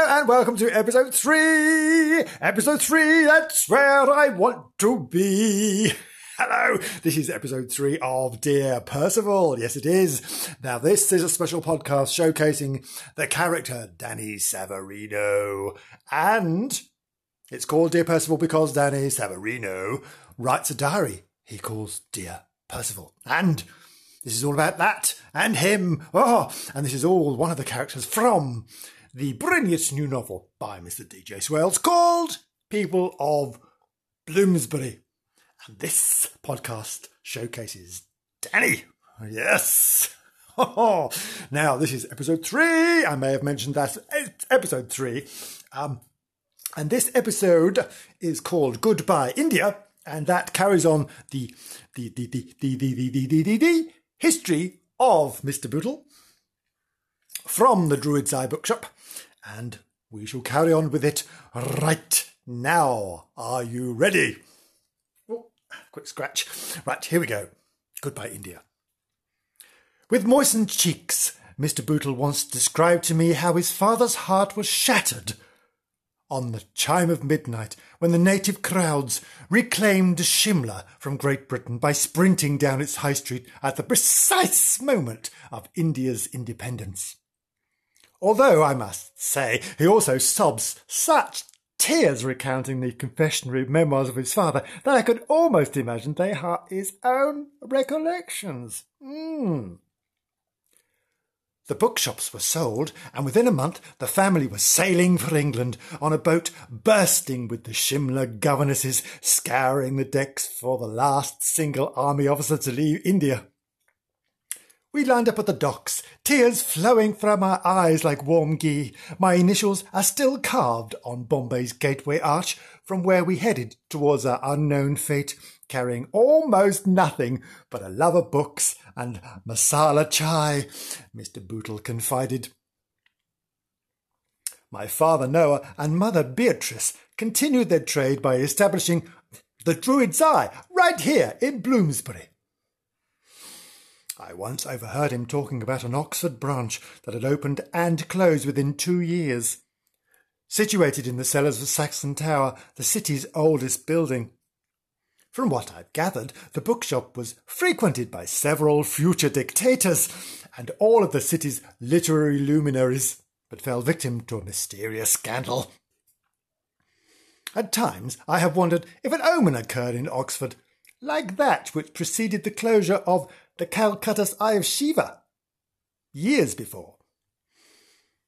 Hello and welcome to episode three. Episode three, that's where I want to be. Hello, this is episode three of Dear Percival. Yes, it is. Now, this is a special podcast showcasing the character Danny Savarino. And it's called Dear Percival because Danny Savarino writes a diary he calls Dear Percival. And this is all about that and him. Oh, and this is all one of the characters from the brilliant new novel by Mr. DJ Swales called People of Bloomsbury. And this podcast showcases Danny. Yes. now, this is episode three. I may have mentioned that it's episode three. Um, and this episode is called Goodbye India. And that carries on the, the, the, the, the, the, the, the, the, the, the history of Mr. Bootle from the Druid's Eye Bookshop. And we shall carry on with it right now. Are you ready? Oh, quick scratch. Right, here we go. Goodbye, India. With moistened cheeks, Mr. Bootle once described to me how his father's heart was shattered on the chime of midnight when the native crowds reclaimed Shimla from Great Britain by sprinting down its high street at the precise moment of India's independence. Although, I must say, he also sobs such tears recounting the confessionary memoirs of his father that I could almost imagine they are his own recollections. Mm. The bookshops were sold, and within a month the family was sailing for England on a boat bursting with the Shimla governesses scouring the decks for the last single army officer to leave India. We lined up at the docks, tears flowing from our eyes like warm ghee. My initials are still carved on Bombay's gateway arch from where we headed towards our unknown fate, carrying almost nothing but a love of books and masala chai, Mr. Bootle confided. My father Noah and mother Beatrice continued their trade by establishing the Druid's Eye right here in Bloomsbury. I once overheard him talking about an Oxford branch that had opened and closed within two years. Situated in the cellars of Saxon Tower, the city's oldest building. From what I've gathered, the bookshop was frequented by several future dictators and all of the city's literary luminaries, but fell victim to a mysterious scandal. At times I have wondered if an omen occurred in Oxford, like that which preceded the closure of the Calcutta's Eye of Shiva, years before.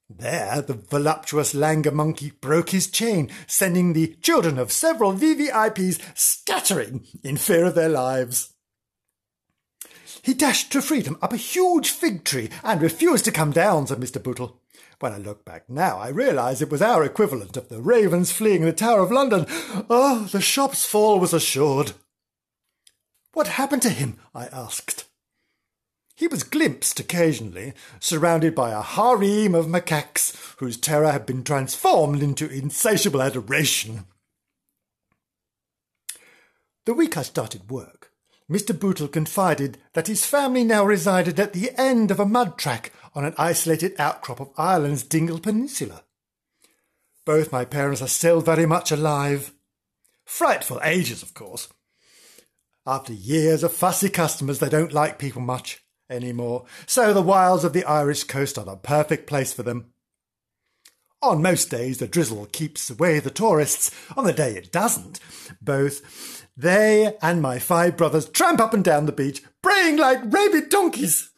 There, the voluptuous langur monkey broke his chain, sending the children of several VVIPs scattering in fear of their lives. He dashed to freedom up a huge fig tree and refused to come down, said Mr. Bootle. When I look back now, I realise it was our equivalent of the ravens fleeing the Tower of London. Oh, the shop's fall was assured. What happened to him? I asked. He was glimpsed occasionally, surrounded by a harem of macaques whose terror had been transformed into insatiable adoration. The week I started work, Mr. Bootle confided that his family now resided at the end of a mud track on an isolated outcrop of Ireland's Dingle Peninsula. Both my parents are still very much alive. Frightful ages, of course. After years of fussy customers, they don't like people much anymore, so the wilds of the Irish coast are the perfect place for them. On most days, the drizzle keeps away the tourists. On the day it doesn't, both they and my five brothers tramp up and down the beach, braying like rabid donkeys.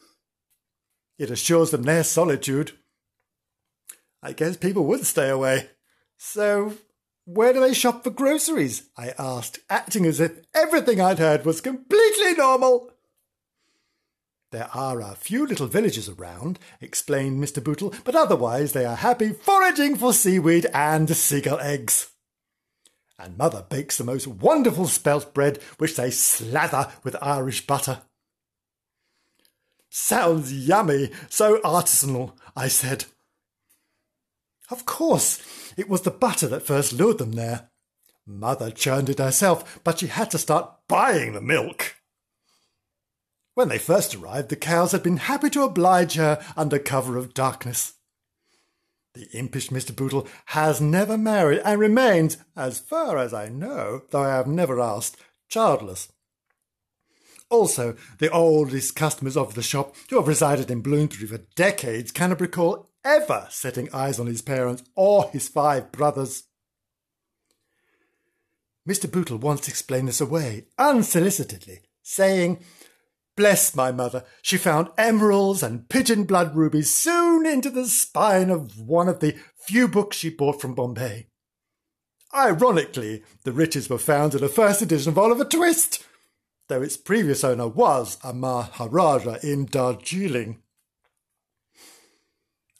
It assures them their solitude. I guess people would stay away. So, where do they shop for groceries? I asked, acting as if everything I'd heard was completely normal. There are a few little villages around, explained Mr. Bootle, but otherwise they are happy foraging for seaweed and seagull eggs. And Mother bakes the most wonderful spelt bread, which they slather with Irish butter. Sounds yummy, so artisanal, I said. Of course, it was the butter that first lured them there. Mother churned it herself, but she had to start buying the milk. When they first arrived, the cows had been happy to oblige her under cover of darkness. The impish Mr. Bootle has never married and remains, as far as I know, though I have never asked, childless. Also, the oldest customers of the shop, who have resided in Bloomsbury for decades, cannot recall ever setting eyes on his parents or his five brothers. Mr. Bootle once explained this away, unsolicitedly, saying, Bless my mother, she found emeralds and pigeon blood rubies sewn into the spine of one of the few books she bought from Bombay. Ironically, the riches were found in a first edition of Oliver Twist, though its previous owner was a Maharaja in Darjeeling.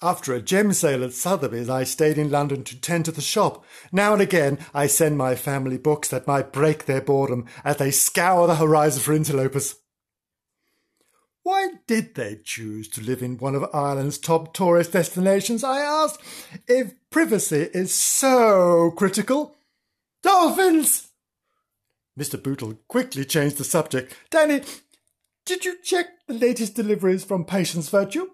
After a gem sale at Sotheby's, I stayed in London to tend to the shop. Now and again, I send my family books that might break their boredom as they scour the horizon for interlopers. Why did they choose to live in one of Ireland's top tourist destinations, I asked, if privacy is so critical? Dolphins! Mr. Bootle quickly changed the subject. Danny, did you check the latest deliveries from Patience Virtue?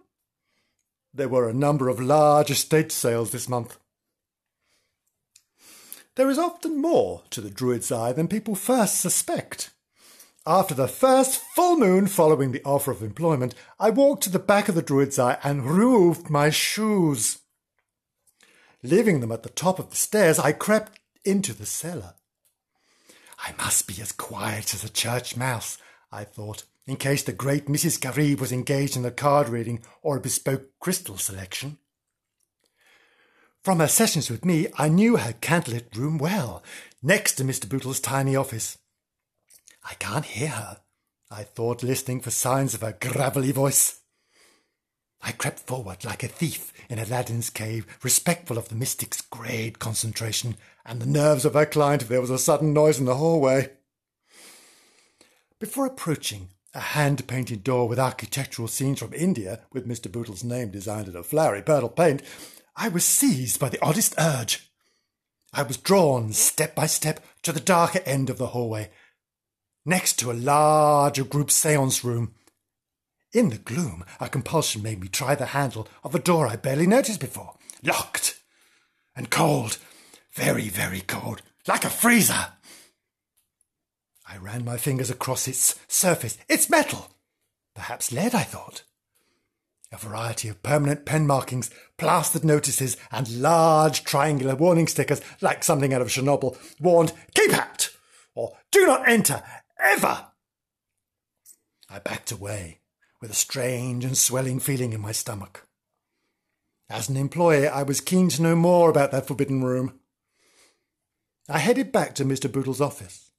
There were a number of large estate sales this month. There is often more to the Druid's Eye than people first suspect. After the first full moon following the offer of employment, I walked to the back of the Druid's Eye and removed my shoes. Leaving them at the top of the stairs, I crept into the cellar. I must be as quiet as a church mouse, I thought, in case the great Mrs. Garib was engaged in a card reading or a bespoke crystal selection. From her sessions with me, I knew her candlelit room well, next to Mr. Bootle's tiny office. I can't hear her, I thought, listening for signs of her gravelly voice. I crept forward like a thief in Aladdin's cave, respectful of the mystic's great concentration and the nerves of her client if there was a sudden noise in the hallway. Before approaching a hand painted door with architectural scenes from India, with Mr. Bootle's name designed in a flowery purple paint, I was seized by the oddest urge. I was drawn step by step to the darker end of the hallway, next to a larger group seance room. In the gloom, a compulsion made me try the handle of a door I barely noticed before. Locked and cold, very, very cold, like a freezer. I ran my fingers across its surface. It's metal! Perhaps lead, I thought. A variety of permanent pen markings, plastered notices, and large triangular warning stickers, like something out of Chernobyl, warned, Keep out! or Do not enter, ever! I backed away, with a strange and swelling feeling in my stomach. As an employee, I was keen to know more about that forbidden room. I headed back to Mr. Bootle's office.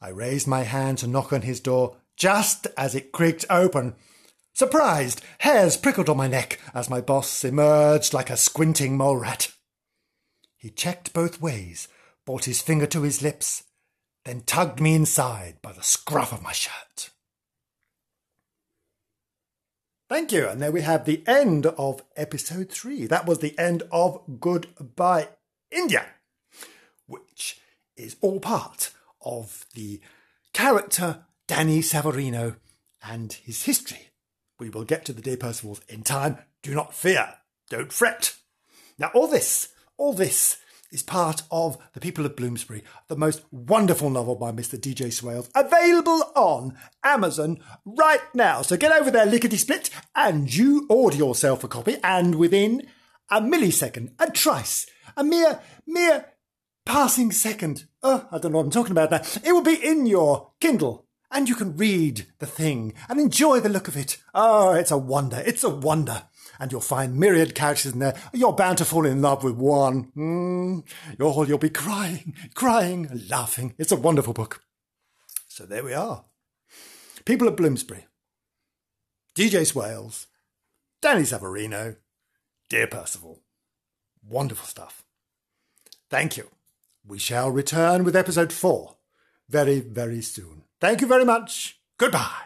I raised my hand to knock on his door just as it creaked open. Surprised, hairs prickled on my neck as my boss emerged like a squinting mole rat. He checked both ways, brought his finger to his lips, then tugged me inside by the scruff of my shirt. Thank you. And there we have the end of episode three. That was the end of Goodbye India, which is all part of the character Danny Savarino and his history. We will get to the Dear Percivals in time. Do not fear. Don't fret. Now, all this, all this is part of The People of Bloomsbury, the most wonderful novel by Mr. DJ Swales, available on Amazon right now. So get over there, lickety split, and you order yourself a copy, and within a millisecond, a trice, a mere, mere passing second. Oh, I don't know what I'm talking about now. It will be in your Kindle and you can read the thing and enjoy the look of it. Oh, it's a wonder. It's a wonder. And you'll find myriad characters in there. You're bound to fall in love with one. Mm, you'll, you'll be crying, crying, laughing. It's a wonderful book. So there we are. People of Bloomsbury. DJ Swales. Danny Savarino. Dear Percival. Wonderful stuff. Thank you. We shall return with episode four very, very soon. Thank you very much. Goodbye.